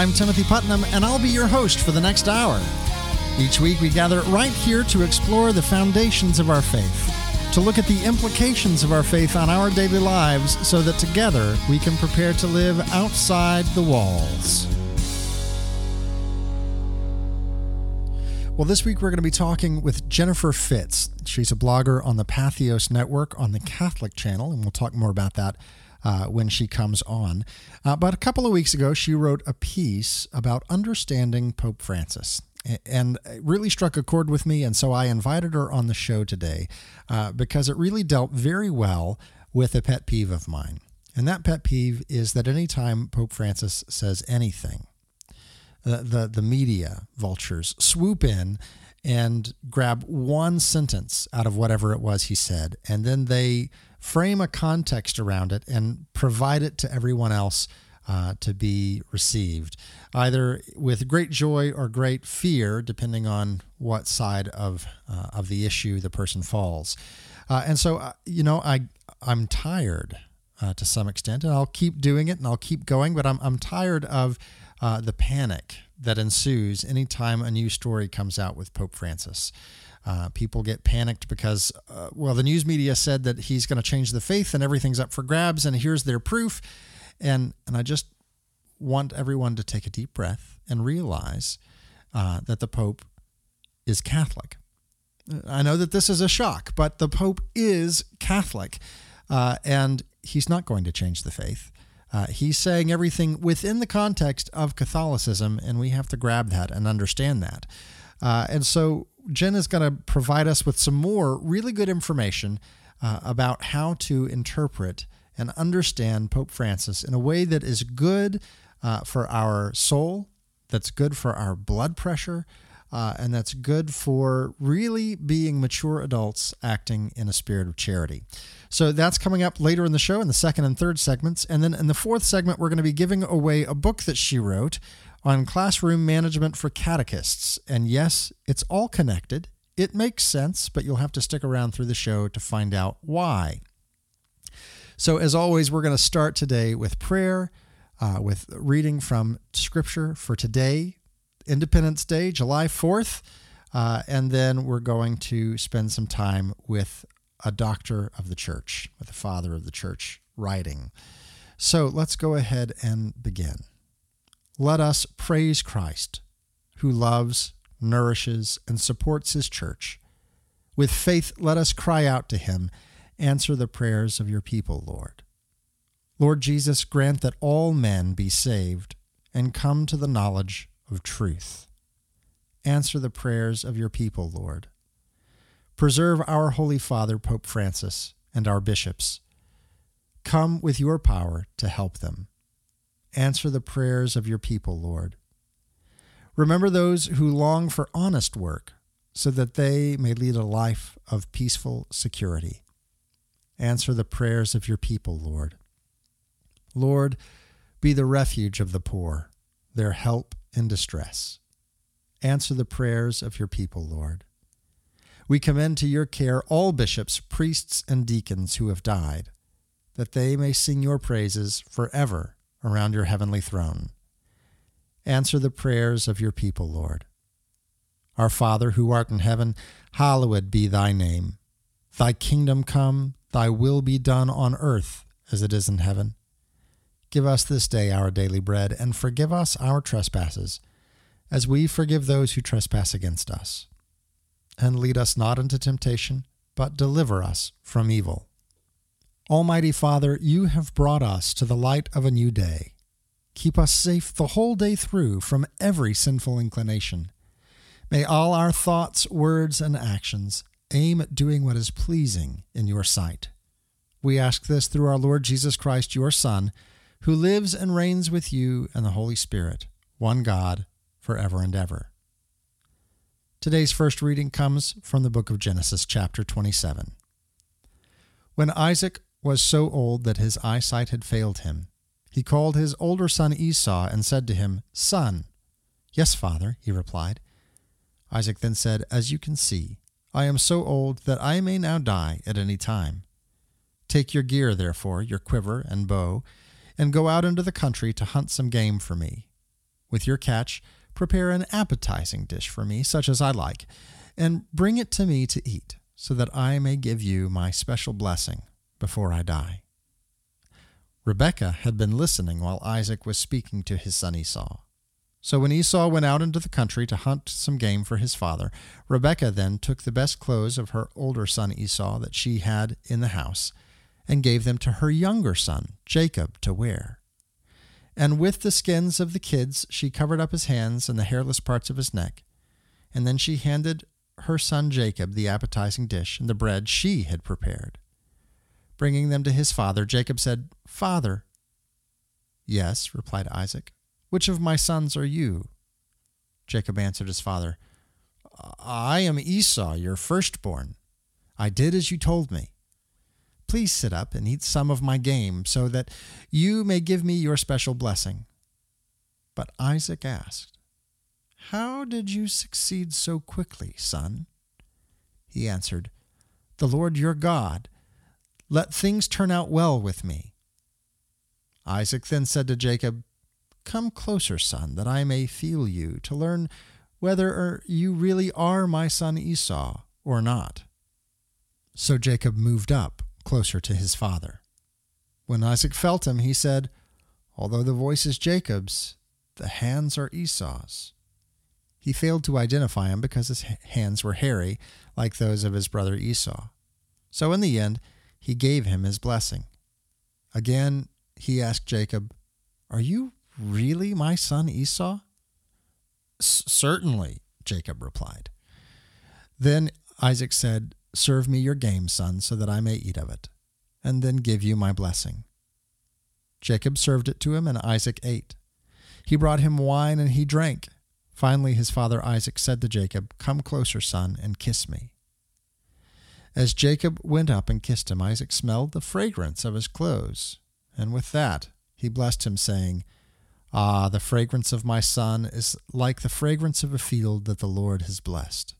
I'm Timothy Putnam, and I'll be your host for the next hour. Each week, we gather right here to explore the foundations of our faith, to look at the implications of our faith on our daily lives so that together we can prepare to live outside the walls. Well, this week we're going to be talking with Jennifer Fitz. She's a blogger on the Patheos Network on the Catholic Channel, and we'll talk more about that uh, when she comes on. Uh, but a couple of weeks ago, she wrote a piece about understanding Pope Francis. And it really struck a chord with me, and so I invited her on the show today uh, because it really dealt very well with a pet peeve of mine. And that pet peeve is that anytime Pope Francis says anything, the, the, the media vultures swoop in and grab one sentence out of whatever it was he said, and then they frame a context around it and provide it to everyone else uh, to be received, either with great joy or great fear, depending on what side of uh, of the issue the person falls. Uh, and so, uh, you know, I I'm tired uh, to some extent, and I'll keep doing it and I'll keep going, but I'm I'm tired of uh, the panic that ensues anytime a new story comes out with Pope Francis. Uh, people get panicked because, uh, well, the news media said that he's going to change the faith and everything's up for grabs, and here's their proof. And and I just want everyone to take a deep breath and realize uh, that the Pope is Catholic. I know that this is a shock, but the Pope is Catholic, uh, and he's not going to change the faith. Uh, he's saying everything within the context of Catholicism, and we have to grab that and understand that. Uh, and so Jen is going to provide us with some more really good information uh, about how to interpret and understand Pope Francis in a way that is good uh, for our soul, that's good for our blood pressure, uh, and that's good for really being mature adults acting in a spirit of charity. So that's coming up later in the show in the second and third segments. And then in the fourth segment, we're going to be giving away a book that she wrote on classroom management for catechists. And yes, it's all connected. It makes sense, but you'll have to stick around through the show to find out why. So, as always, we're going to start today with prayer, uh, with reading from Scripture for today, Independence Day, July 4th. Uh, and then we're going to spend some time with a doctor of the church, with the father of the church, writing. So let's go ahead and begin. Let us praise Christ, who loves, nourishes, and supports his church. With faith, let us cry out to him. Answer the prayers of your people, Lord. Lord Jesus, grant that all men be saved and come to the knowledge of truth. Answer the prayers of your people, Lord. Preserve our Holy Father, Pope Francis, and our bishops. Come with your power to help them. Answer the prayers of your people, Lord. Remember those who long for honest work, so that they may lead a life of peaceful security. Answer the prayers of your people, Lord. Lord, be the refuge of the poor, their help in distress. Answer the prayers of your people, Lord. We commend to your care all bishops, priests, and deacons who have died, that they may sing your praises forever around your heavenly throne. Answer the prayers of your people, Lord. Our Father, who art in heaven, hallowed be thy name. Thy kingdom come, thy will be done on earth as it is in heaven. Give us this day our daily bread, and forgive us our trespasses, as we forgive those who trespass against us. And lead us not into temptation, but deliver us from evil. Almighty Father, you have brought us to the light of a new day. Keep us safe the whole day through from every sinful inclination. May all our thoughts, words, and actions aim at doing what is pleasing in your sight. We ask this through our Lord Jesus Christ, your Son who lives and reigns with you and the Holy Spirit, one God, forever and ever. Today's first reading comes from the book of Genesis, chapter 27. When Isaac was so old that his eyesight had failed him, he called his older son Esau and said to him, Son. Yes, father, he replied. Isaac then said, As you can see, I am so old that I may now die at any time. Take your gear, therefore, your quiver and bow, and go out into the country to hunt some game for me. With your catch, prepare an appetizing dish for me, such as I like, and bring it to me to eat, so that I may give you my special blessing before I die. Rebekah had been listening while Isaac was speaking to his son Esau. So when Esau went out into the country to hunt some game for his father, Rebekah then took the best clothes of her older son Esau that she had in the house, and gave them to her younger son Jacob to wear. And with the skins of the kids she covered up his hands and the hairless parts of his neck. And then she handed her son Jacob the appetizing dish and the bread she had prepared. Bringing them to his father, Jacob said, Father. Yes, replied Isaac. Which of my sons are you? Jacob answered his father, I am Esau, your firstborn. I did as you told me. Please sit up and eat some of my game, so that you may give me your special blessing. But Isaac asked, How did you succeed so quickly, son? He answered, The Lord your God. Let things turn out well with me. Isaac then said to Jacob, Come closer, son, that I may feel you, to learn whether er, you really are my son Esau or not. So Jacob moved up closer to his father. When Isaac felt him, he said, Although the voice is Jacob's, the hands are Esau's. He failed to identify him because his hands were hairy, like those of his brother Esau. So in the end, he gave him his blessing. Again, he asked Jacob, Are you Really, my son Esau? Certainly, Jacob replied. Then Isaac said, Serve me your game, son, so that I may eat of it, and then give you my blessing. Jacob served it to him, and Isaac ate. He brought him wine, and he drank. Finally, his father Isaac said to Jacob, Come closer, son, and kiss me. As Jacob went up and kissed him, Isaac smelled the fragrance of his clothes, and with that he blessed him, saying, Ah, the fragrance of my son is like the fragrance of a field that the Lord has blessed.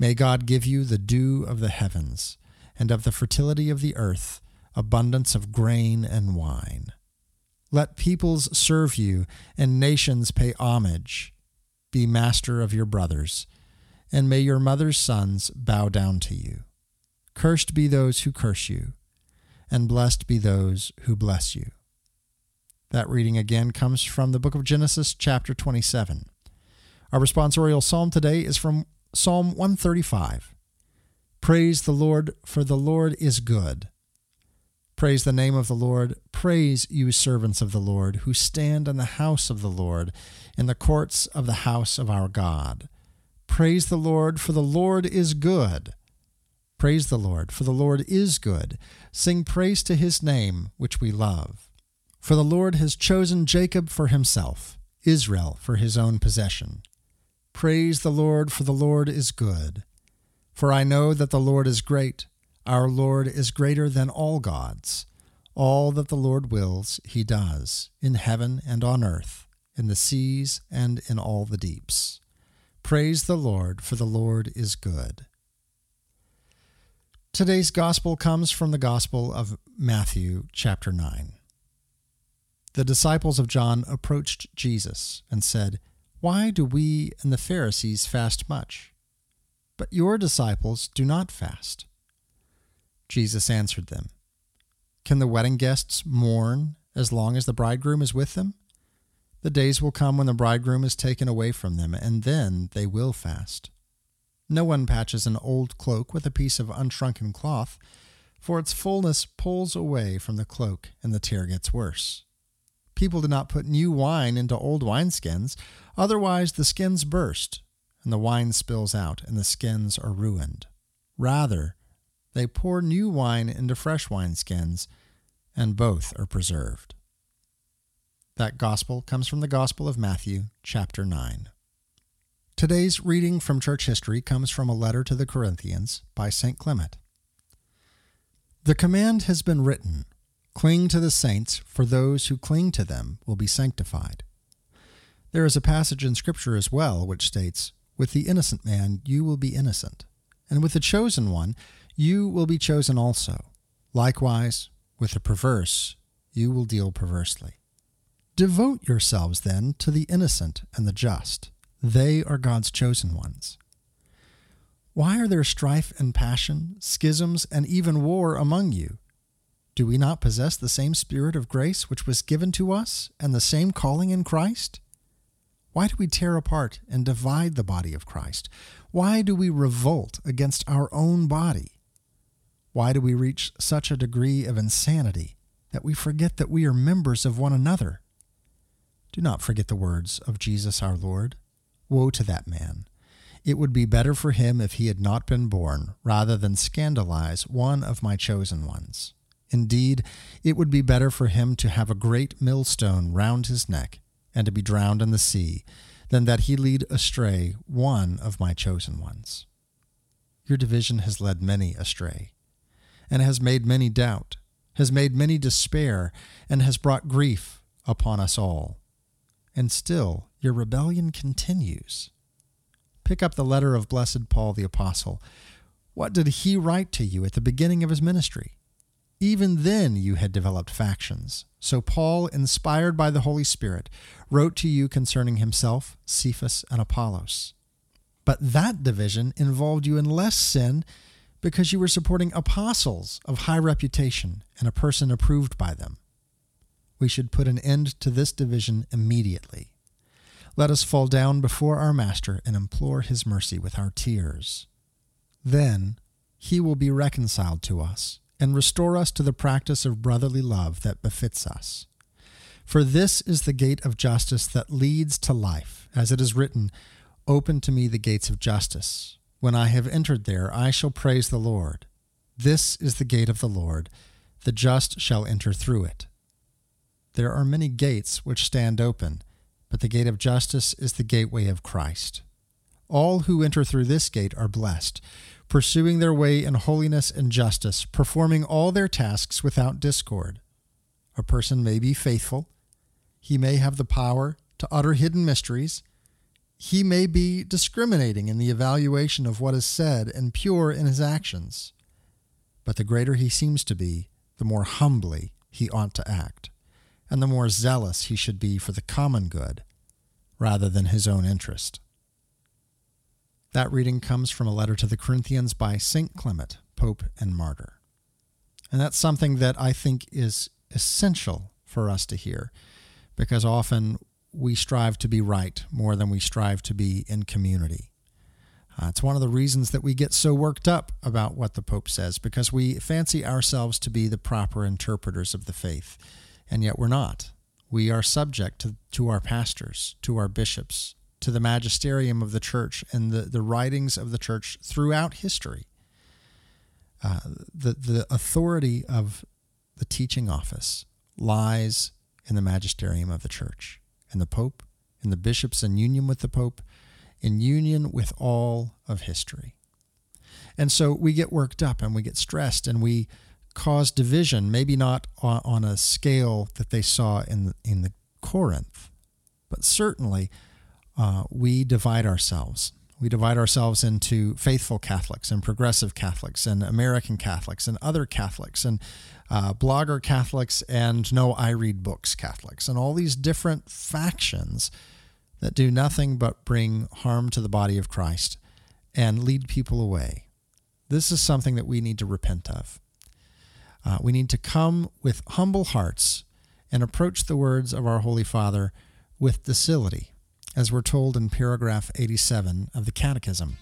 May God give you the dew of the heavens, and of the fertility of the earth, abundance of grain and wine. Let peoples serve you, and nations pay homage. Be master of your brothers, and may your mother's sons bow down to you. Cursed be those who curse you, and blessed be those who bless you. That reading again comes from the book of Genesis, chapter 27. Our responsorial psalm today is from Psalm 135. Praise the Lord, for the Lord is good. Praise the name of the Lord. Praise you, servants of the Lord, who stand in the house of the Lord, in the courts of the house of our God. Praise the Lord, for the Lord is good. Praise the Lord, for the Lord is good. Sing praise to his name, which we love. For the Lord has chosen Jacob for himself, Israel for his own possession. Praise the Lord, for the Lord is good. For I know that the Lord is great. Our Lord is greater than all gods. All that the Lord wills, he does, in heaven and on earth, in the seas and in all the deeps. Praise the Lord, for the Lord is good. Today's gospel comes from the Gospel of Matthew, chapter 9 the disciples of John approached Jesus and said, Why do we and the Pharisees fast much, but your disciples do not fast? Jesus answered them, Can the wedding guests mourn as long as the bridegroom is with them? The days will come when the bridegroom is taken away from them, and then they will fast. No one patches an old cloak with a piece of unshrunken cloth, for its fullness pulls away from the cloak, and the tear gets worse. People do not put new wine into old wineskins, otherwise the skins burst, and the wine spills out, and the skins are ruined. Rather, they pour new wine into fresh wineskins, and both are preserved. That gospel comes from the Gospel of Matthew, chapter 9. Today's reading from church history comes from a letter to the Corinthians by St. Clement. The command has been written Cling to the saints, for those who cling to them will be sanctified. There is a passage in Scripture as well which states, With the innocent man you will be innocent, and with the chosen one you will be chosen also. Likewise, with the perverse you will deal perversely. Devote yourselves then to the innocent and the just. They are God's chosen ones. Why are there strife and passion, schisms, and even war among you? Do we not possess the same Spirit of grace which was given to us, and the same calling in Christ? Why do we tear apart and divide the body of Christ? Why do we revolt against our own body? Why do we reach such a degree of insanity that we forget that we are members of one another? Do not forget the words of Jesus our Lord. Woe to that man! It would be better for him if he had not been born, rather than scandalize one of my chosen ones. Indeed, it would be better for him to have a great millstone round his neck and to be drowned in the sea than that he lead astray one of my chosen ones. Your division has led many astray, and has made many doubt, has made many despair, and has brought grief upon us all. And still your rebellion continues. Pick up the letter of blessed Paul the Apostle. What did he write to you at the beginning of his ministry? Even then you had developed factions. So Paul, inspired by the Holy Spirit, wrote to you concerning himself, Cephas, and Apollos. But that division involved you in less sin because you were supporting apostles of high reputation and a person approved by them. We should put an end to this division immediately. Let us fall down before our Master and implore his mercy with our tears. Then he will be reconciled to us and restore us to the practice of brotherly love that befits us. For this is the gate of justice that leads to life, as it is written, Open to me the gates of justice. When I have entered there, I shall praise the Lord. This is the gate of the Lord. The just shall enter through it. There are many gates which stand open, but the gate of justice is the gateway of Christ. All who enter through this gate are blessed, pursuing their way in holiness and justice, performing all their tasks without discord. A person may be faithful, he may have the power to utter hidden mysteries, he may be discriminating in the evaluation of what is said and pure in his actions. But the greater he seems to be, the more humbly he ought to act, and the more zealous he should be for the common good rather than his own interest. That reading comes from a letter to the Corinthians by St. Clement, Pope and Martyr. And that's something that I think is essential for us to hear because often we strive to be right more than we strive to be in community. Uh, it's one of the reasons that we get so worked up about what the Pope says because we fancy ourselves to be the proper interpreters of the faith, and yet we're not. We are subject to, to our pastors, to our bishops, to the magisterium of the church and the, the writings of the church throughout history. Uh, the, the authority of the teaching office lies in the magisterium of the church, and the Pope, and the bishops in union with the Pope, in union with all of history. And so we get worked up and we get stressed and we cause division, maybe not on, on a scale that they saw in, in the Corinth, but certainly uh, we divide ourselves. We divide ourselves into faithful Catholics and progressive Catholics and American Catholics and other Catholics and uh, blogger Catholics and no, I read books Catholics and all these different factions that do nothing but bring harm to the body of Christ and lead people away. This is something that we need to repent of. Uh, we need to come with humble hearts and approach the words of our Holy Father with docility as we're told in paragraph 87 of the Catechism.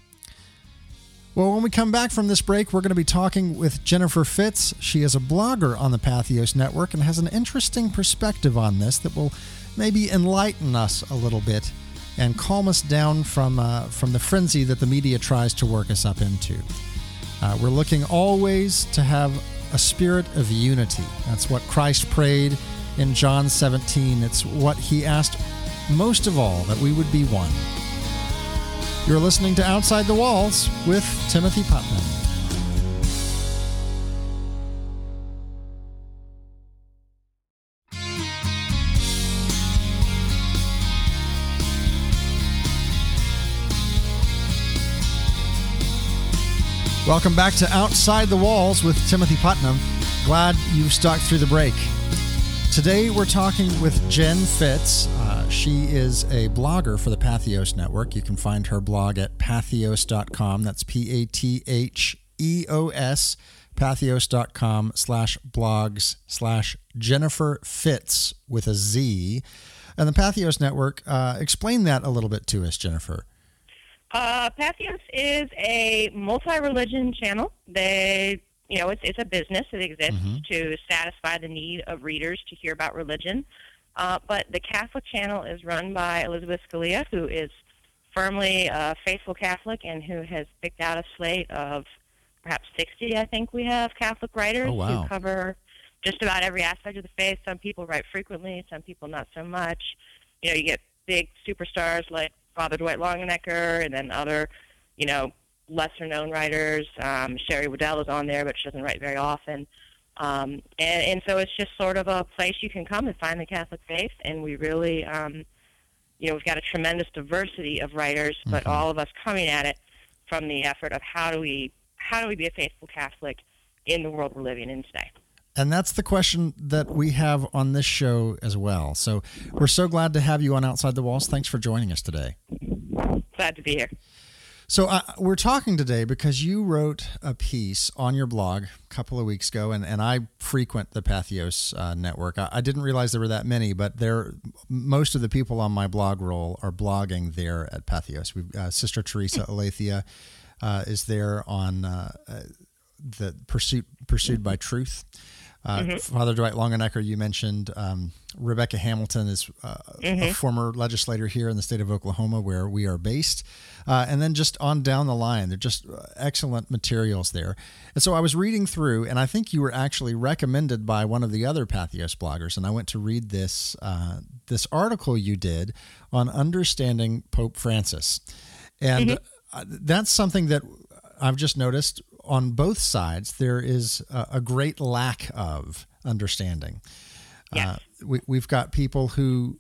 Well, when we come back from this break, we're going to be talking with Jennifer Fitz. She is a blogger on the Patheos Network and has an interesting perspective on this that will maybe enlighten us a little bit and calm us down from, uh, from the frenzy that the media tries to work us up into. Uh, we're looking always to have a spirit of unity. That's what Christ prayed in John 17. It's what he asked most of all, that we would be one. You're listening to Outside the Walls with Timothy Putnam. Welcome back to Outside the Walls with Timothy Putnam. Glad you stuck through the break. Today we're talking with Jen Fitz. She is a blogger for the Pathos Network. You can find her blog at patheos.com. That's P A T H E O S, patheos.com slash blogs slash Jennifer Fitz with a Z. And the Pathos Network, uh, explain that a little bit to us, Jennifer. Uh, Patheos is a multi-religion channel. They, you know, it's it's a business that exists mm-hmm. to satisfy the need of readers to hear about religion. Uh, but the Catholic channel is run by Elizabeth Scalia, who is firmly a faithful Catholic and who has picked out a slate of perhaps 60, I think we have Catholic writers oh, wow. who cover just about every aspect of the faith. Some people write frequently, some people not so much. You know, you get big superstars like Father Dwight Longenecker, and then other, you know, lesser known writers. Um, Sherry Weddell is on there, but she doesn't write very often. Um, and, and so it's just sort of a place you can come and find the Catholic faith. And we really, um, you know, we've got a tremendous diversity of writers, but mm-hmm. all of us coming at it from the effort of how do we how do we be a faithful Catholic in the world we're living in today. And that's the question that we have on this show as well. So we're so glad to have you on Outside the Walls. Thanks for joining us today. Glad to be here. So uh, we're talking today because you wrote a piece on your blog a couple of weeks ago, and, and I frequent the Patheos uh, network. I, I, didn't realize there were that many, but there most of the people on my blog roll are blogging there at Patheos. We've uh, Sister Teresa Aletheia uh, is there on uh, uh, the pursuit pursued by truth. Uh, mm-hmm. Father Dwight Longenecker, you mentioned um, Rebecca Hamilton is uh, mm-hmm. a former legislator here in the state of Oklahoma, where we are based. Uh, and then just on down the line, they're just uh, excellent materials there. And so I was reading through, and I think you were actually recommended by one of the other Pathos bloggers. And I went to read this uh, this article you did on understanding Pope Francis, and mm-hmm. that's something that I've just noticed on both sides, there is a, a great lack of understanding. Yes. Uh, we, have got people who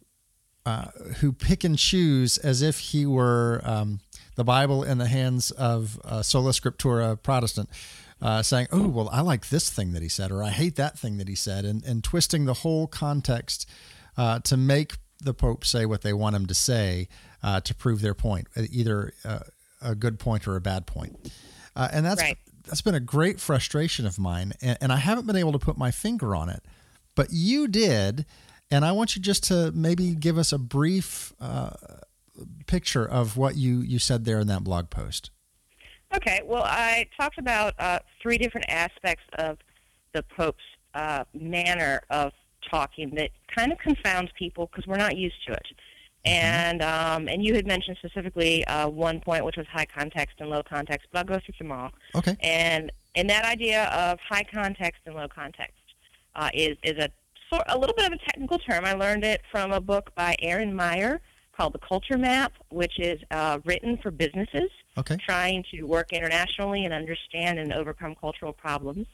uh, who pick and choose as if he were um, the Bible in the hands of a sola scriptura Protestant, uh, saying, "Oh, well, I like this thing that he said, or I hate that thing that he said," and, and twisting the whole context uh, to make the Pope say what they want him to say uh, to prove their point, either uh, a good point or a bad point. Uh, and that's right that's been a great frustration of mine, and, and, I haven't been able to put my finger on it. But you did, and I want you just to maybe give us a brief uh, picture of what you you said there in that blog post. Okay. Well, I talked about uh, three different aspects of the Pope's uh, manner of talking that kind of confounds people because we're not used to it. Mm-hmm. And um, and you had mentioned specifically uh, one point, which was high context and low context, but I'll go through them all. Okay. And and that idea of high context and low context uh, is is a sort a little bit of a technical term. I learned it from a book by Erin Meyer called The Culture Map, which is uh, written for businesses okay. trying to work internationally and understand and overcome cultural problems.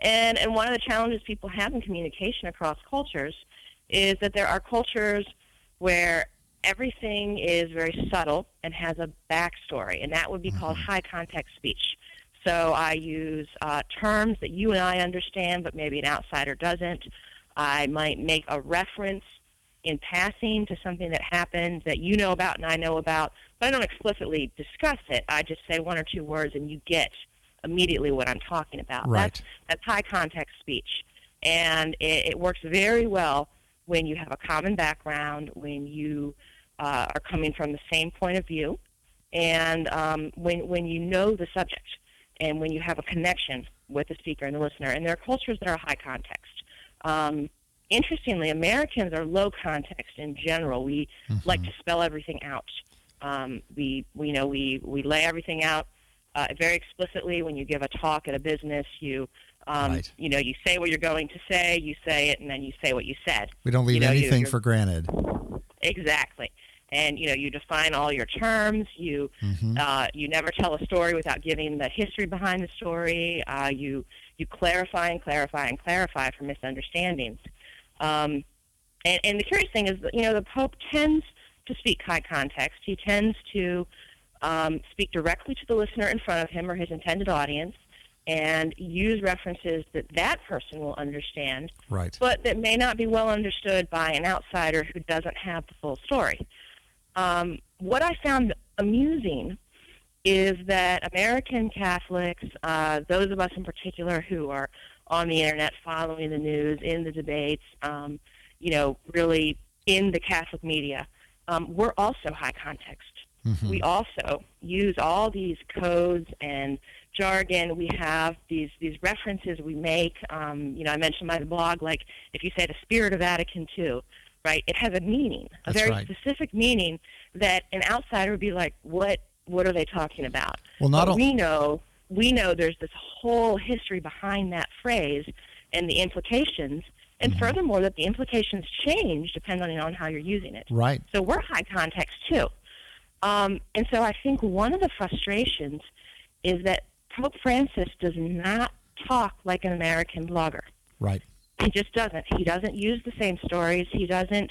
And and one of the challenges people have in communication across cultures is that there are cultures where everything is very subtle and has a backstory, and that would be mm-hmm. called high context speech. So I use uh, terms that you and I understand, but maybe an outsider doesn't. I might make a reference in passing to something that happened that you know about and I know about, but I don't explicitly discuss it. I just say one or two words, and you get immediately what I'm talking about. Right. That's, that's high context speech, and it, it works very well when you have a common background, when you uh, are coming from the same point of view, and um, when when you know the subject, and when you have a connection with the speaker and the listener, and there are cultures that are high context. Um, interestingly, Americans are low context in general. We mm-hmm. like to spell everything out. Um, we, we you know we we lay everything out uh, very explicitly. When you give a talk at a business, you um, right. you know you say what you're going to say, you say it, and then you say what you said. We don't leave you know, anything you, for granted. Exactly and you know you define all your terms. You mm-hmm. uh, you never tell a story without giving the history behind the story. Uh, you you clarify and clarify and clarify for misunderstandings. Um, and, and the curious thing is, that, you know, the Pope tends to speak high context. He tends to um, speak directly to the listener in front of him or his intended audience. and use references that that person will understand, Right. but that may not be well understood by an outsider who doesn't have the full story. Um, what I found amusing is that American Catholics, uh, those of us in particular who are on the internet following the news, in the debates, um, you know, really in the Catholic media, um, we're also high context. Mhm. We also use all these codes and jargon. We have these these references we make. Um, you know, I mentioned my blog. Like if you say the Spirit of Vatican II, right? It has a meaning, a That's very right. specific meaning that an outsider would be like, "What? What are they talking about?" Well, not but al- we know we know there's this whole history behind that phrase and the implications, and Mhm. furthermore that the implications change depending on how you're using it. right. So we're high context too. Um, and so I think one of the frustrations is that Pope Francis does not talk like an American blogger. Right. He just doesn't. He doesn't use the same stories. He doesn't,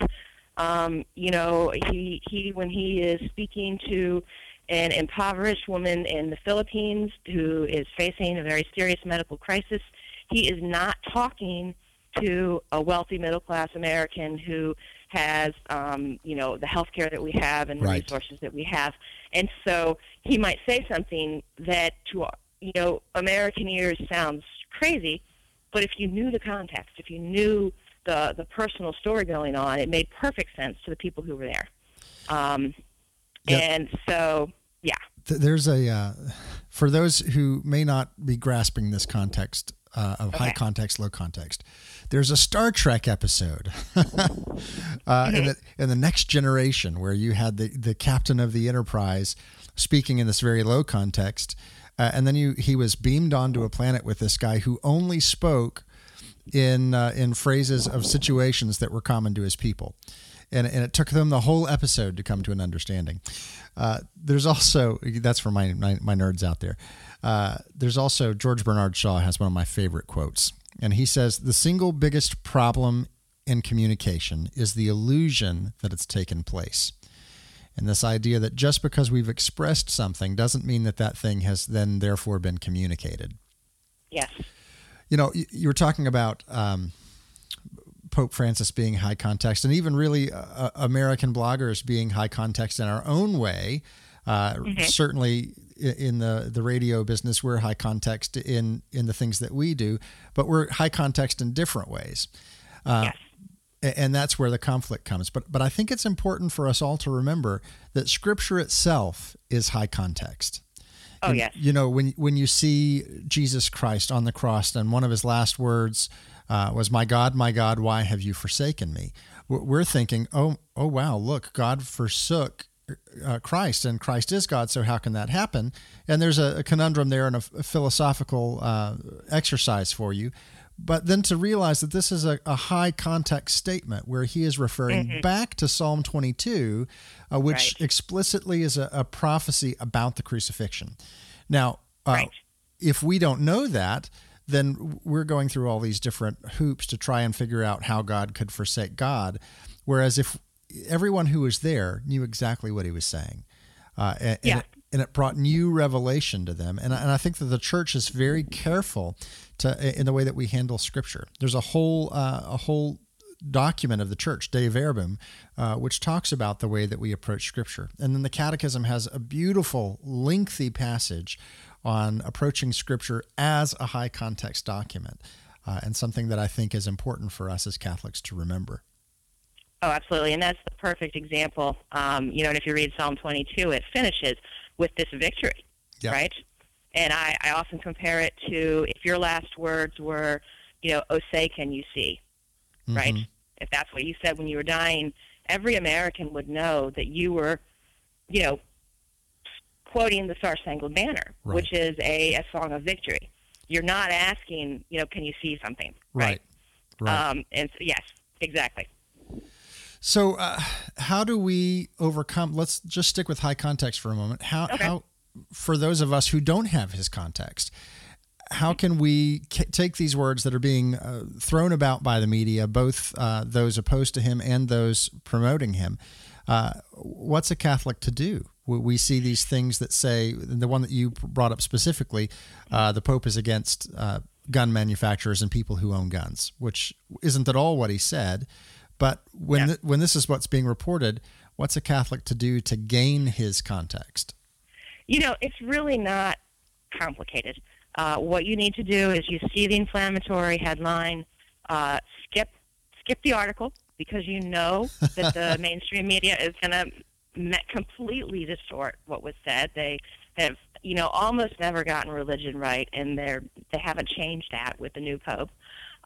um, you know, he, he when he is speaking to an impoverished woman in the Philippines who is facing a very serious medical crisis, he is not talking to a wealthy middle class American who has, um, you know, the health care that we have and the Right. resources that we have. And so he might say something that to, you know, American ears sounds crazy, but if you knew the context, if you knew the, the personal story going on, it made perfect sense to the people who were there. Um, Yep. And so, yeah. Th- There's a uh, for those who may not be grasping this context uh, of high context, low context. There's a Star Trek episode uh, in, the, in the Next Generation where you had the the captain of the Enterprise speaking in this very low context, uh, and then you he was beamed onto a planet with this guy who only spoke in uh, in phrases of situations that were common to his people. And, and it took them the whole episode to come to an understanding. Uh, there's also that's for my my, my nerds out there. Uh, there's also George Bernard Shaw has one of my favorite quotes, and he says the single biggest problem in communication is the illusion that it's taken place. And this idea that just because we've expressed something doesn't mean that that thing has then therefore been communicated. Yes. You know, you, you were talking about um, Pope Francis being high context, and even really uh, American bloggers being high context in our own way. Uh, Certainly, in the the radio business, we're high context in in the things that we do, but we're high context in different ways. Uh, yes. A- and that's where the conflict comes. But but I think it's important for us all to remember that Scripture itself is high context. Oh, And, yes. You know, when when you see Jesus Christ on the cross, and one of his last words uh, was, "My God, my God, why have you forsaken me?" We're thinking, "Oh, oh, wow! Look, God forsook uh, Christ, and Christ is God. So how can that happen?" And there's a, a conundrum there and a philosophical uh, exercise for you. But then to realize that this is a, a high context statement where he is referring back to Psalm 22, uh, which Mm-hmm. Right. explicitly is a, a prophecy about the crucifixion. Now, uh, Right. if we don't know that, then we're going through all these different hoops to try and figure out how God could forsake God. Whereas if everyone who was there knew exactly what he was saying, uh, and, and it, and it brought new revelation to them. And, and I think that the church is very careful to in the way that we handle Scripture. There's a whole uh, a whole document of the church, Dei Verbum, uh, which talks about the way that we approach Scripture. And then the Catechism has a beautiful, lengthy passage on approaching Scripture as a high context document, uh, and something that I think is important for us as Catholics to remember. Oh, absolutely, and that's the perfect example. Um, you know, and if you read Psalm 22, it finishes with this victory, Yeah. right? And I, I often compare it to if your last words were, you know, "Oh, say, can you see?" Right? Mhm. If that's what you said when you were dying, every American would know that you were, you know, quoting the Star Spangled Banner, Right. which is a, a song of victory. You're not asking, you know, can you see something? Right. Right. Um, and so, yes, exactly. So, uh, how do we overcome? Let's just stick with high context for a moment. How, Okay. how, for those of us who don't have his context, how can we take these words that are being uh, thrown about by the media, both uh, those opposed to him and those promoting him? Uh, what's a Catholic to do? We, we see these things that say the one that you brought up specifically, uh, the Pope is against uh, gun manufacturers and people who own guns, which isn't at all what he said. But when Yeah. th- when this is what's being reported, what's a Catholic to do to gain his context? You know, it's really not complicated. Uh, what you need to do is you see the inflammatory headline, uh, skip skip the article because you know that the mainstream media is going to me- completely distort what was said. They have, you know, almost never gotten religion right, and they're they haven't changed that with the new pope.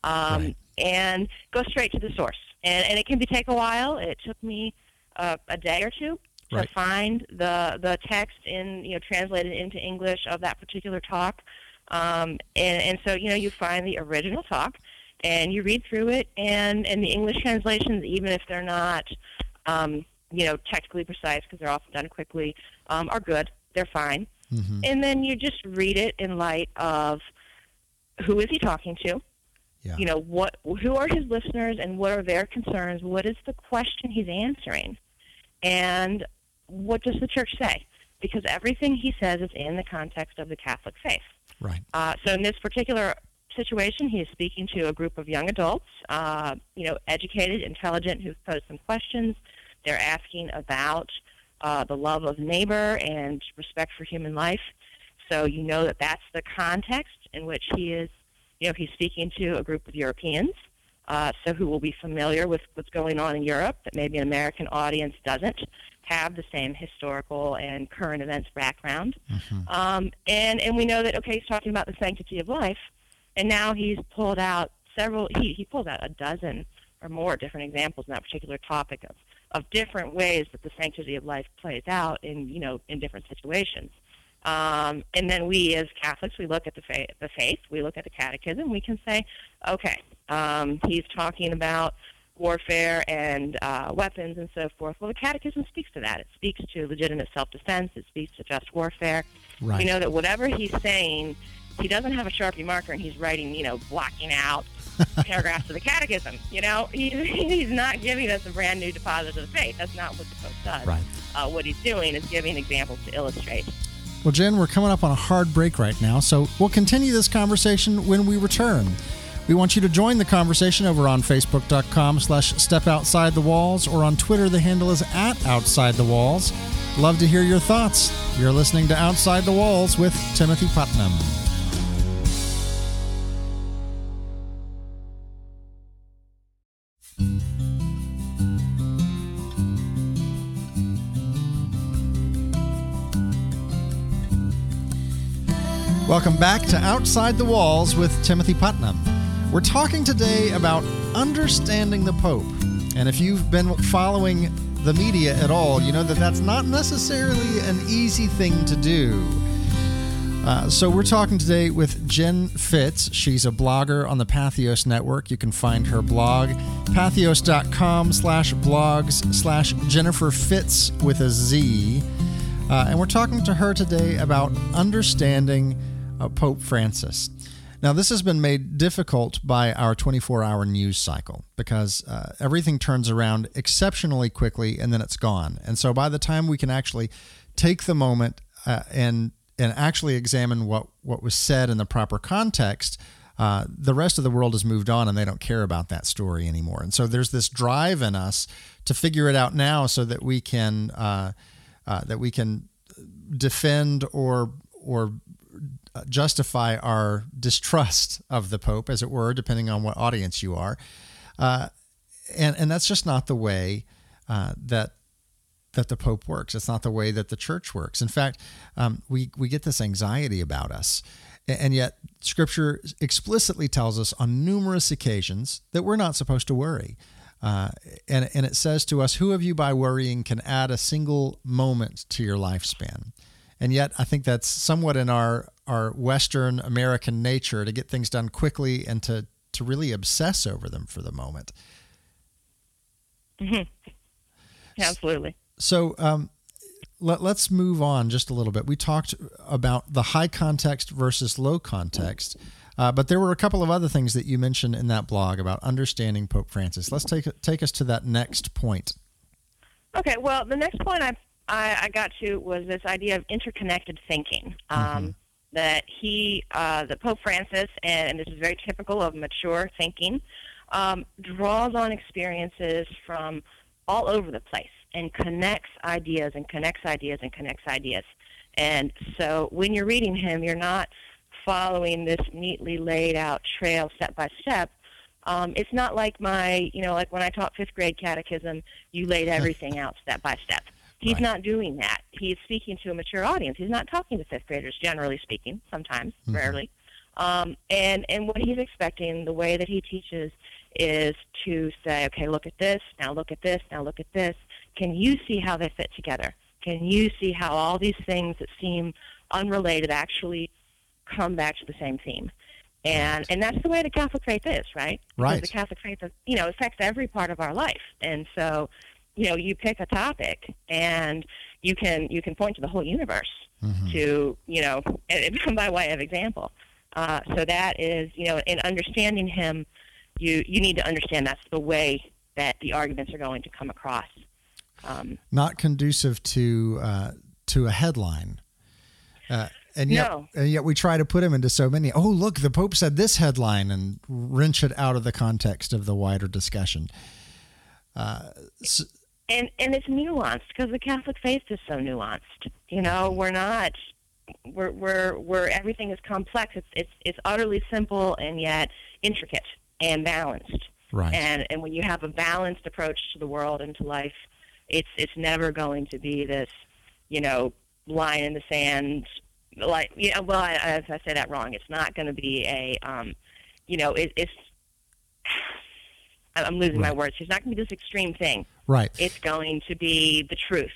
Um, Right. And go straight to the source, and and it can be take a while. It took me uh, a day or two to Right. find the the text in you know translated into English of that particular talk, um, and and so you know you find the original talk, and you read through it, and and the English translations, even if they're not, um, you know, technically precise because they're often done quickly, um, are good. They're fine, hmm and then you just read it in light of who is he talking to, Yeah. you know what who are his listeners and what are their concerns what is the question he's answering and what does the church say? Because everything he says is in the context of the catholic faith. Right. uh, so in this particular situation he is speaking to a group of young adults uh, you know educated intelligent who've posed some questions. They're asking about uh, the love of neighbor and respect for human life. So you know that that's the context in which he is you know, he's speaking to a group of Europeans, uh, so who will be familiar with what's going on in Europe that maybe an American audience doesn't have the same historical and current events background. Mhm. Um, and, and we know that, okay, he's talking about the sanctity of life, and now he's pulled out several, he, he pulled out a dozen or more different examples in that particular topic of, of different ways that the sanctity of life plays out in, you know, in different situations. Um, and then we, as Catholics, we look at the faith, the faith, we look at the catechism, we can say, okay, um, he's talking about warfare and uh, weapons and so forth. Well, the catechism speaks to that. It speaks to legitimate self-defense. It speaks to just warfare. Right. We know that whatever he's saying, he doesn't have a Sharpie marker and he's writing, you know, blocking out paragraphs of the catechism. You know, he, he's not giving us a brand new deposit of the faith. That's not what the Pope does. Right. Uh, what he's doing is giving examples to illustrate. Well, Jen, we're coming up on a hard break right now, so we'll continue this conversation when we return. We want you to join the conversation over on Facebook.com slash Step Outside the Walls or on Twitter, the handle is at Outside the Walls. Love to hear your thoughts. You're listening to Outside the Walls with Timothy Putnam. Welcome back to Outside the Walls with Timothy Putnam. We're talking today about understanding the Pope. And if you've been following the media at all, you know that that's not necessarily an easy thing to do. Uh, so we're talking today with Jen Fitz. She's a blogger on the Pathos Network. You can find her blog, pathos.com slash blogs slash Jennifer Fitz with a Z. Uh, and we're talking to her today about understanding uh, Pope Francis. Now, this has been made difficult by our 24 hour news cycle because uh, everything turns around exceptionally quickly and then it's gone. And so by the time we can actually take the moment uh, and and actually examine what, what was said in the proper context, uh, the rest of the world has moved on and they don't care about that story anymore. And so there's this drive in us to figure it out now so that we can uh, uh, that we can defend or or justify our distrust of the Pope, as it were, depending on what audience you are, uh, and and that's just not the way uh, that that the Pope works. It's not the way that the Church works. In fact, um, we we get this anxiety about us, and yet Scripture explicitly tells us on numerous occasions that we're not supposed to worry. Uh, and, and it says to us, Who of you by worrying can add a single moment to your lifespan? And yet, I think that's somewhat in our, our Western American nature to get things done quickly and to, to really obsess over them for the moment. Absolutely. So um, let, us move on just a little bit. We talked about the high context versus low context, uh, but there were a couple of other things that you mentioned in that blog about understanding Pope Francis. Let's take take us to that next point. Okay, well, the next point I I, I got to was this idea of interconnected thinking. Um, Mm-hmm. That he, uh, that Pope Francis, and, this is very typical of mature thinking, um, draws on experiences from all over the place and connects ideas and connects ideas and connects ideas. And so when you're reading him, you're not following this neatly laid out trail step by step. Um, it's not like my, you know, like when I taught fifth grade catechism, you laid everything out step by step. He's Right. not doing that. He's speaking to a mature audience. He's not talking to fifth graders, generally speaking, sometimes, Mhm. rarely. Um, and, and what he's expecting, the way that he teaches, is to say, okay, look at this, now look at this, now look at this. Can you see how they fit together? Can you see how all these things that seem unrelated actually come back to the same theme? And and that's the way the Catholic faith is, right? Because Right. the Catholic faith, is, you know, affects every part of our life, and so, you know, you pick a topic, and you can you can point to the whole universe Mhm. to you know, by way of example. Uh, so that is, you know, in understanding him, you you need to understand that's the way that the arguments are going to come across. Um, Not conducive to uh, to a headline. Uh, and yet, No. and yet we try to put him into so many. Oh, look, the Pope said this headline, and wrench it out of the context of the wider discussion. Uh, s- and and it's nuanced because the Catholic faith is so nuanced. You know, we're not we're we're we're everything is complex. It's it's it's utterly simple and yet intricate and balanced. right. And and when you have a balanced approach to the world and to life, it's it's never going to be this, you know, line in the sand. Like yeah, well, I, I, I say that wrong. It's not going to be a, um, you know, it, it's. I'm losing my words. It's not going to be this extreme thing right. it's going to be the truth.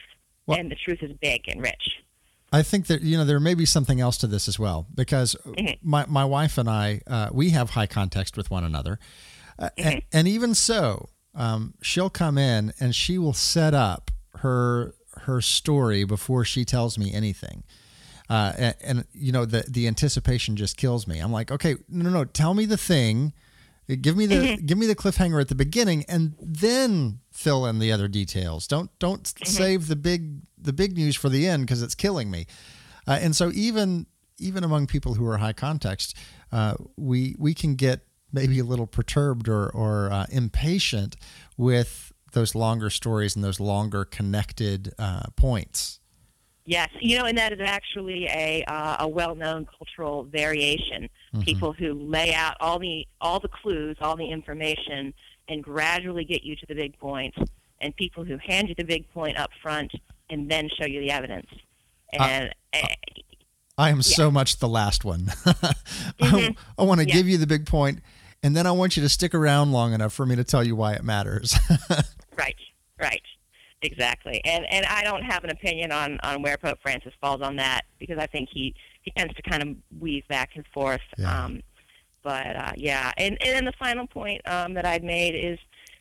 Well- and the truth is big and rich. I think that you know there may be something else to this as well because Mhm. my my wife and I uh, we have high context with one another, uh, and, and even so, um, she'll come in and she will set up her her story before she tells me anything. Uh, and, and you know the the anticipation just kills me. I'm like, okay, no, no, no, tell me the thing, give me the give me the cliffhanger at the beginning, and then fill in the other details. Don't don't save the big the big news for the end because it's killing me. Uh, and so even even among people who are high context, uh, we we can get maybe a little perturbed or or uh, impatient with those longer stories and those longer connected uh, points. Yes, you know, and that is actually a uh, a well-known cultural variation. People who lay out all the all the clues, all the information, and gradually get you to the big point, and people who hand you the big point up front and then show you the evidence. And uh, I am so much the last one. I, want to Yeah. give you the big point, and then I want you to stick around long enough for me to tell you why it matters. Right, right, exactly. And and I don't have an opinion on on where Pope Francis falls on that because I think he he tends to kind of weave back and forth. Yeah. Um, but uh, yeah, and and then the final point um, that I'd made is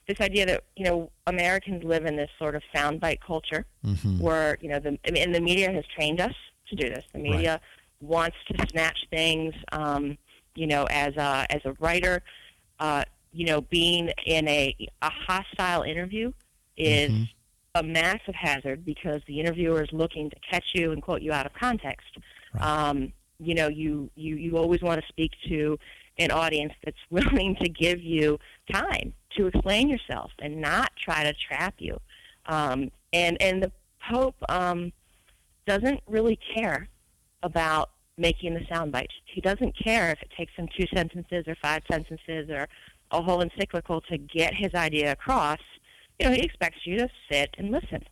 this idea that you know Americans live in this sort of soundbite culture Mhm. where you know the and the media has trained us to do this. The media wants to snatch things. Um, you know, as a as a writer, uh, you know, being in a a hostile interview is Mhm. a massive hazard because the interviewer is looking to catch you and quote you out of context. Right. Um, you know, you, you you always want to speak to an audience that's willing to give you time to explain yourself and not try to trap you. Um, and and the Pope um, doesn't really care about making the soundbite. He doesn't care if it takes him two sentences or five sentences or a whole encyclical to get his idea across. You know, he expects you to sit and listen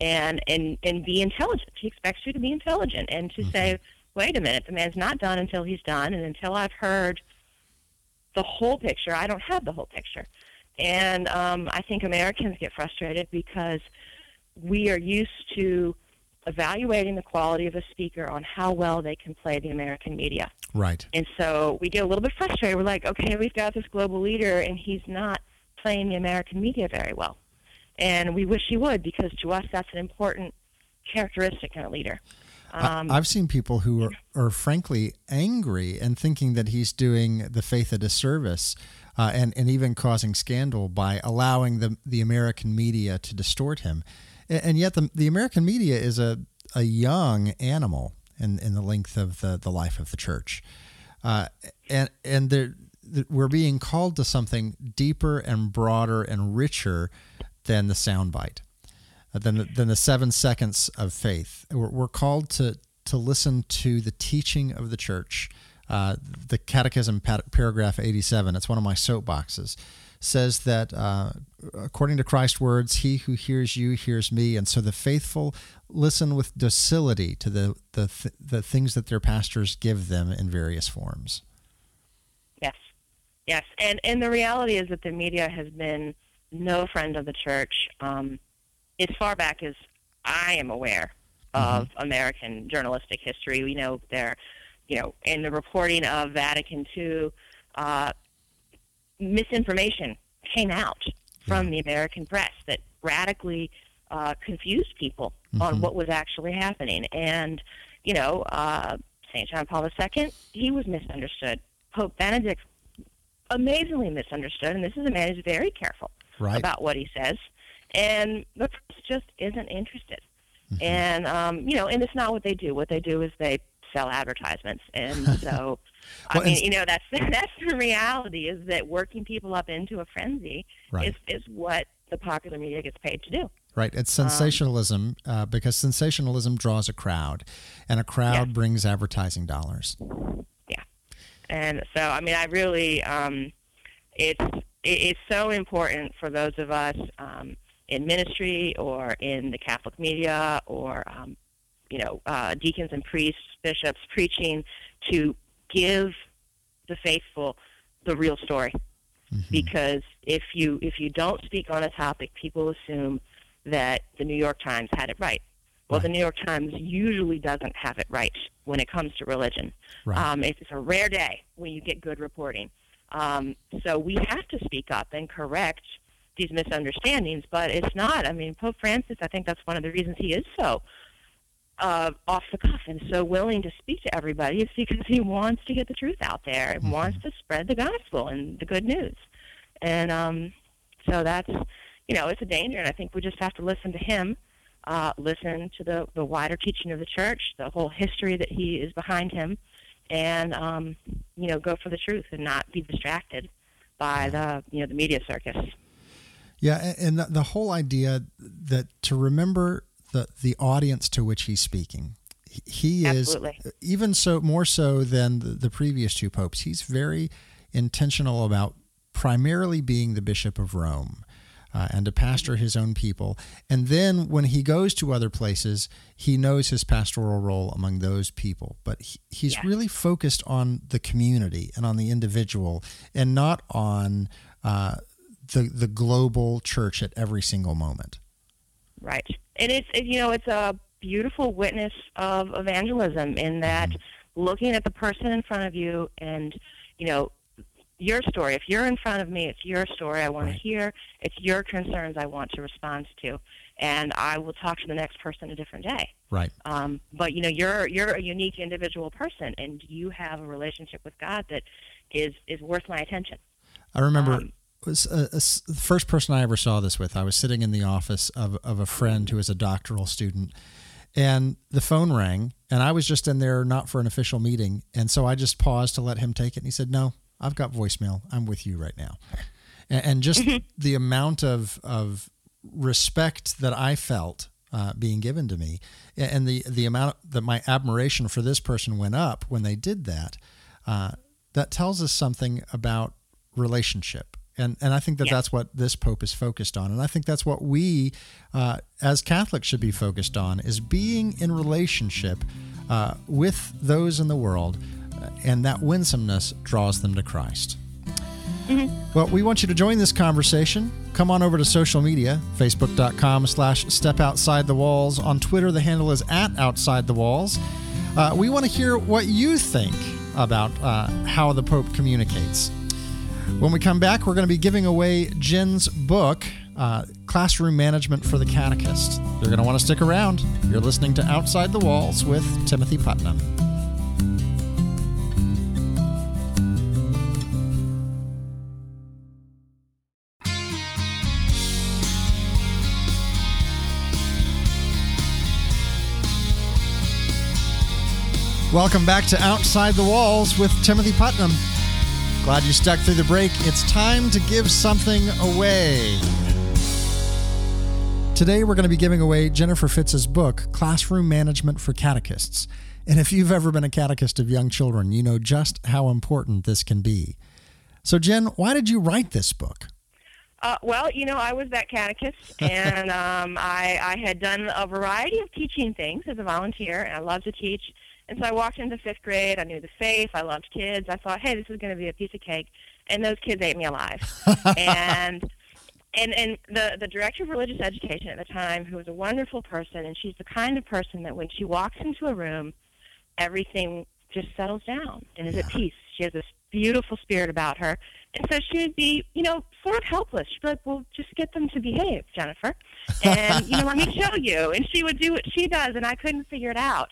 and and and be intelligent. He expects you to be intelligent and to say, "Wait a minute, the man's not done until he's done, and until I've heard the whole picture, I don't have the whole picture." And um, I think Americans get frustrated because we are used to evaluating the quality of a speaker on how well they can play the American media. Right. And so we get a little bit frustrated. We're like, okay, we've got this global leader, and he's not playing the American media very well. And we wish he would, because to us, that's an important characteristic in a leader. Um, I've seen people who are, are frankly angry and thinking that he's doing the faith a disservice uh, and, and even causing scandal by allowing the, the American media to distort him. and yet the the American media is a a young animal in in the length of the the life of the church, uh, and and there we're being called to something deeper and broader and richer than the soundbite, uh, than the, than the seven seconds of faith. We're, we're called to to listen to the teaching of the church. Uh, the Catechism, paragraph 87, it's one of my soapboxes, says that uh, according to Christ's words, he who hears you hears me. And so the faithful listen with docility to the, the, th- the things that their pastors give them in various forms. Yes, yes. And, and the reality is that the media has been no friend of the church um, as far back as I am aware of mm-hmm. American journalistic history. We know there, you know, in the reporting of Vatican II, uh, misinformation came out from the American press that radically uh, confused people mm-hmm. on what was actually happening. And, you know, uh, St. John Paul II, he was misunderstood. Pope Benedict, amazingly misunderstood. And this is a man who's very careful right. about what he says. And the press just isn't interested. Mm-hmm. And um, you know, and it's not what they do. What they do is they sell advertisements, and so well, I mean, you know, that's that's the reality is that working people up into a frenzy right. is is what the popular media gets paid to do. Right, it's um, sensationalism um, uh, because sensationalism draws a crowd, and a crowd yeah. brings advertising dollars. Yeah, and so I mean, I really, um, it's it's so important for those of us. Um, in ministry or in the Catholic media or um, you know uh, deacons and priests, bishops preaching to give the faithful the real story. Mm-hmm. Because if you if you don't speak on a topic, people assume that the New York Times had it right. Well, right. the New York Times usually doesn't have it right when it comes to religion. Right. Um, it's a rare day when you get good reporting. Um, so we have to speak up and correct these misunderstandings, but it's not. I mean, Pope Francis, I think that's one of the reasons he is so uh, off the cuff and so willing to speak to everybody is because he wants to get the truth out there and mm-hmm. wants to spread the gospel and the good news. And um, so that's, you know, it's a danger, and I think we just have to listen to him, uh, listen to the, the wider teaching of the church, the whole history that he is behind him, and, um, you know, go for the truth and not be distracted by the, you know, the media circus. Yeah, and the whole idea that to remember the the audience to which he's speaking. He is Absolutely. even so more so than the, the previous two popes. He's very intentional about primarily being the bishop of Rome. Uh, and to pastor his own people. And then when he goes to other places, he knows his pastoral role among those people. But he, he's yeah. really focused on the community and on the individual and not on uh, the the global church at every single moment. Right, and it's you know it's a beautiful witness of evangelism in that mm-hmm. looking at the person in front of you and you know your story. If you're in front of me, it's your story I want right. to hear. It's your concerns I want to respond to, and I will talk to the next person a different day. Right. Um, but you know, you're you're a unique individual person, and you have a relationship with God that is is worth my attention. I remember um, was a, a, the first person I ever saw this with. I was sitting in the office of, of a friend who was a doctoral student, and the phone rang, and I was just in there not for an official meeting, and so I just paused to let him take it, and he said, "No, I've got voicemail. I'm with you right now," and, and just mm-hmm. the amount of of respect that I felt uh, being given to me, and the the amount that my admiration for this person went up when they did that. Uh, that tells us something about relationship and and I think that yeah. that's what this pope is focused on, and I think that's what we uh, as Catholics should be focused on is being in relationship uh, with those in the world, and that winsomeness draws them to Christ. Mm-hmm. Well, we want you to join this conversation. Come on over to social media, facebook.com slash step outside the walls. On Twitter, the handle is at outside the walls. Uh, we want to hear what you think about uh, how the Pope communicates. When we come back, we're going to be giving away Jen's book, uh, Classroom Management for the Catechist. You're going to want to stick around. You're listening to Outside the Walls with Timothy Putnam. Welcome back to Outside the Walls with Timothy Putnam. Glad you stuck through the break. It's time to give something away. Today, we're going to be giving away Jennifer Fitz's book, Classroom Management for Catechists. And if you've ever been a catechist of young children, you know just how important this can be. So, Jen, why did you write this book? Uh, well, you know, I was that catechist, and um, I, I had done a variety of teaching things as a volunteer, and I love to teach. And so I walked into fifth grade. I knew the faith. I loved kids. I thought, hey, this is going to be a piece of cake. And those kids ate me alive. and and and the the director of religious education at the time, who was a wonderful person, and she's the kind of person that when she walks into a room, everything just settles down and is yeah. at peace. She has this beautiful spirit about her. And so she would be, you know, sort of helpless. She'd be like, well, just get them to behave, Jennifer. And, you know, let me show you. And she would do what she does, and I couldn't figure it out.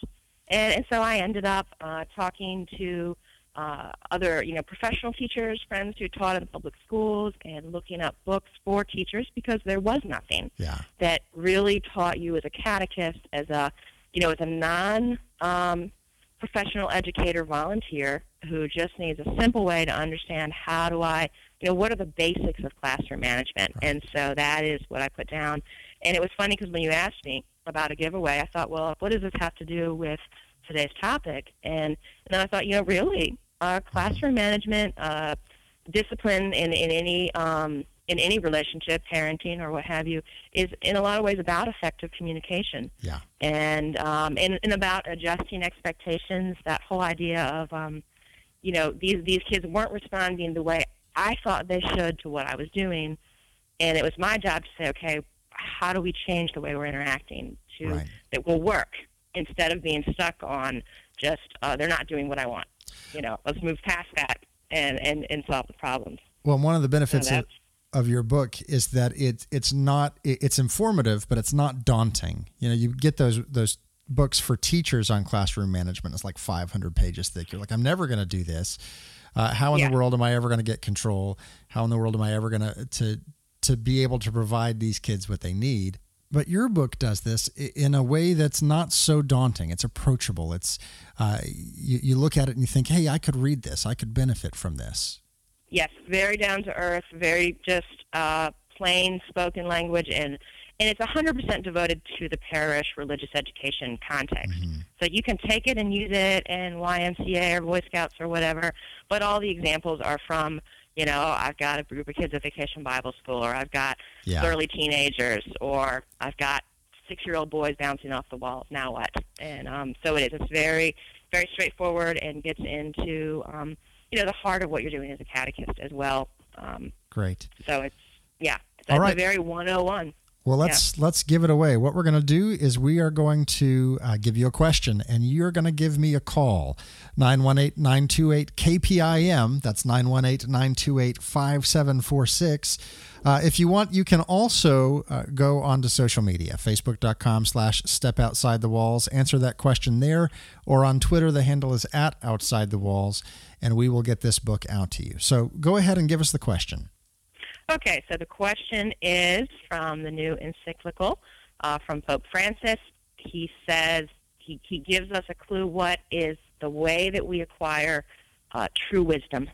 And, and so I ended up uh, talking to uh, other, you know, professional teachers, friends who taught in the public schools, and looking up books for teachers because there was nothing yeah. that really taught you as a catechist, as a, you know, as a non um, professional educator volunteer who just needs a simple way to understand how do I, you know, what are the basics of classroom management. Right. And so that is what I put down. And it was funny because when you asked me, about a giveaway, I thought, well, what does this have to do with today's topic? And, and then I thought, you know, really, uh, classroom management, uh, discipline in, in any um, in any relationship, parenting or what have you, is in a lot of ways about effective communication. Yeah. And um, and, and about adjusting expectations. That whole idea of, um, you know, these these kids weren't responding the way I thought they should to what I was doing, and it was my job to say, okay, how do we change the way we're interacting to right. that will work instead of being stuck on just uh, they're not doing what I want. You know, let's move past that and and, and solve the problems. Well, one of the benefits so of, of your book is that it's it's not it's informative, but it's not daunting. You know, you get those those books for teachers on classroom management. It's like 500 pages thick. You're like, I'm never going to do this. Uh, how in yeah. the world am I ever going to get control? How in the world am I ever going to to to be able to provide these kids what they need. But your book does this in a way that's not so daunting. It's approachable. It's uh, you, you look at it and you think, "Hey, I could read this. I could benefit from this." Yes, very down to earth, very just uh, plain spoken language, and and it's 100% devoted to the parish religious education context. Mm-hmm. So you can take it and use it in YMCA or Boy Scouts or whatever, but all the examples are from you know, I've got a group of kids at Vacation Bible School, or I've got yeah. early teenagers, or I've got six-year-old boys bouncing off the walls. Now what? And um, so it is. It's very, very straightforward and gets into, um, you know, the heart of what you're doing as a catechist as well. Um, Great. So it's yeah, it's All right. a very 101. Well, let's yeah. let's give it away. What we're going to do is we are going to uh, give you a question, and you're going to give me a call. 918-928-KPIM. That's 918-928-5746. Uh, if you want, you can also uh, go onto social media, facebook.com slash step outside the walls. Answer that question there, or on Twitter, the handle is at outside the walls, and we will get this book out to you. So go ahead and give us the question. Okay, so the question is from the new encyclical uh, from Pope Francis. He says, he, he gives us a clue what is the way that we acquire uh, true wisdom.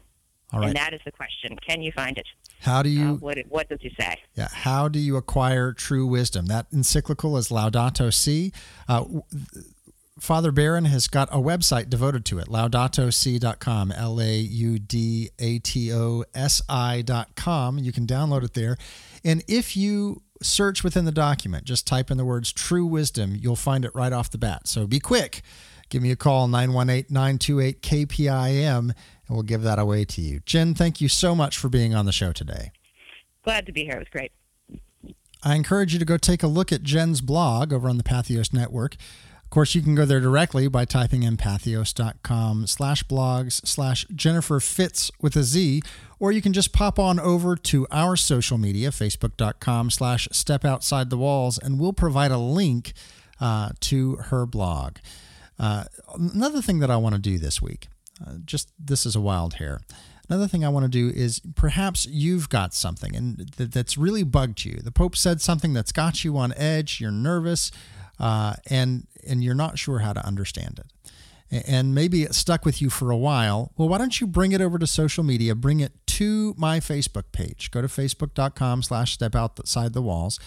All right. And that is the question. Can you find it? How do you? Uh, what, what does he say? Yeah. How do you acquire true wisdom? That encyclical is Laudato Si. Uh, Father Barron has got a website devoted to it, laudatosi.com, L A U D A T O S I.com. You can download it there. And if you search within the document, just type in the words true wisdom, you'll find it right off the bat. So be quick. Give me a call, 918 928 KPIM, and we'll give that away to you. Jen, thank you so much for being on the show today. Glad to be here. It was great. I encourage you to go take a look at Jen's blog over on the Patheos Network course, you can go there directly by typing in patheos.com slash blogs slash Jennifer Fitz with a Z, or you can just pop on over to our social media, facebook.com slash step outside the walls, and we'll provide a link uh, to her blog. Uh, another thing that I want to do this week, uh, just this is a wild hair. Another thing I want to do is perhaps you've got something and that's really bugged you. The Pope said something that's got you on edge, you're nervous, uh, and and you're not sure how to understand it. and maybe it stuck with you for a while, well, why don't you bring it over to social media? Bring it to my Facebook page. Go to facebook.com slash step outside the walls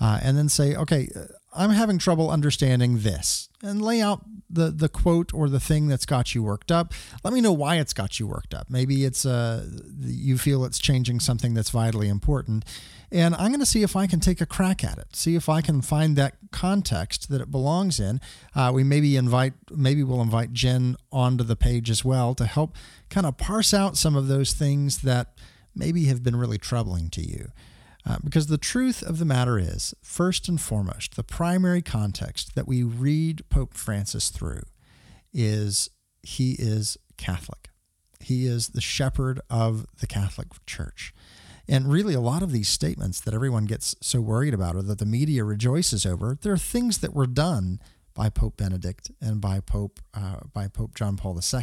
uh, and then say, okay, I'm having trouble understanding this, and lay out the the quote or the thing that's got you worked up. Let me know why it's got you worked up. Maybe it's uh you feel it's changing something that's vitally important, and I'm going to see if I can take a crack at it. See if I can find that context that it belongs in. Uh, we maybe invite maybe we'll invite Jen onto the page as well to help kind of parse out some of those things that maybe have been really troubling to you. Uh, because the truth of the matter is, first and foremost, the primary context that we read Pope Francis through is he is Catholic. He is the shepherd of the Catholic Church. And really, a lot of these statements that everyone gets so worried about or that the media rejoices over, there are things that were done by Pope Benedict and by Pope, uh, by Pope John Paul II.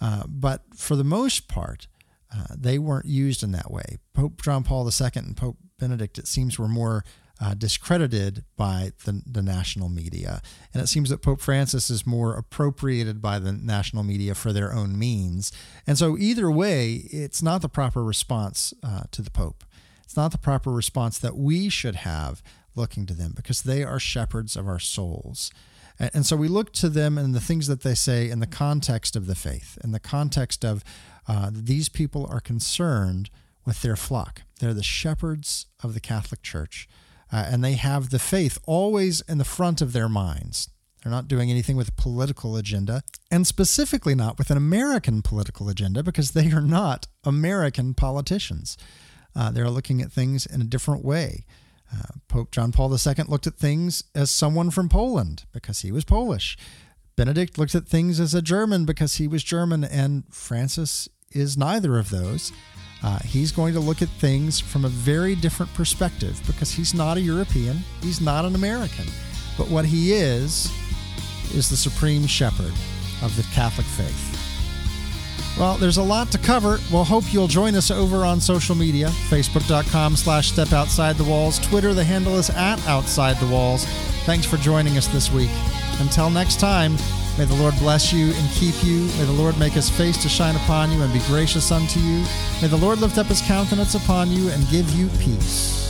Uh, but for the most part, uh, they weren't used in that way. Pope John Paul II and Pope Benedict, it seems, were more uh, discredited by the, the national media. And it seems that Pope Francis is more appropriated by the national media for their own means. And so, either way, it's not the proper response uh, to the Pope. It's not the proper response that we should have looking to them because they are shepherds of our souls. And so we look to them and the things that they say in the context of the faith, in the context of uh, these people are concerned with their flock. They're the shepherds of the Catholic Church, uh, and they have the faith always in the front of their minds. They're not doing anything with a political agenda, and specifically not with an American political agenda, because they are not American politicians. Uh, they're looking at things in a different way. Uh, Pope John Paul II looked at things as someone from Poland because he was Polish. Benedict looked at things as a German because he was German, and Francis is neither of those. Uh, he's going to look at things from a very different perspective because he's not a European, he's not an American. But what he is, is the supreme shepherd of the Catholic faith. Well, there's a lot to cover. We'll hope you'll join us over on social media, facebook.com slash step outside the walls. Twitter, the handle is at outside the walls. Thanks for joining us this week. Until next time, may the Lord bless you and keep you. May the Lord make his face to shine upon you and be gracious unto you. May the Lord lift up his countenance upon you and give you peace.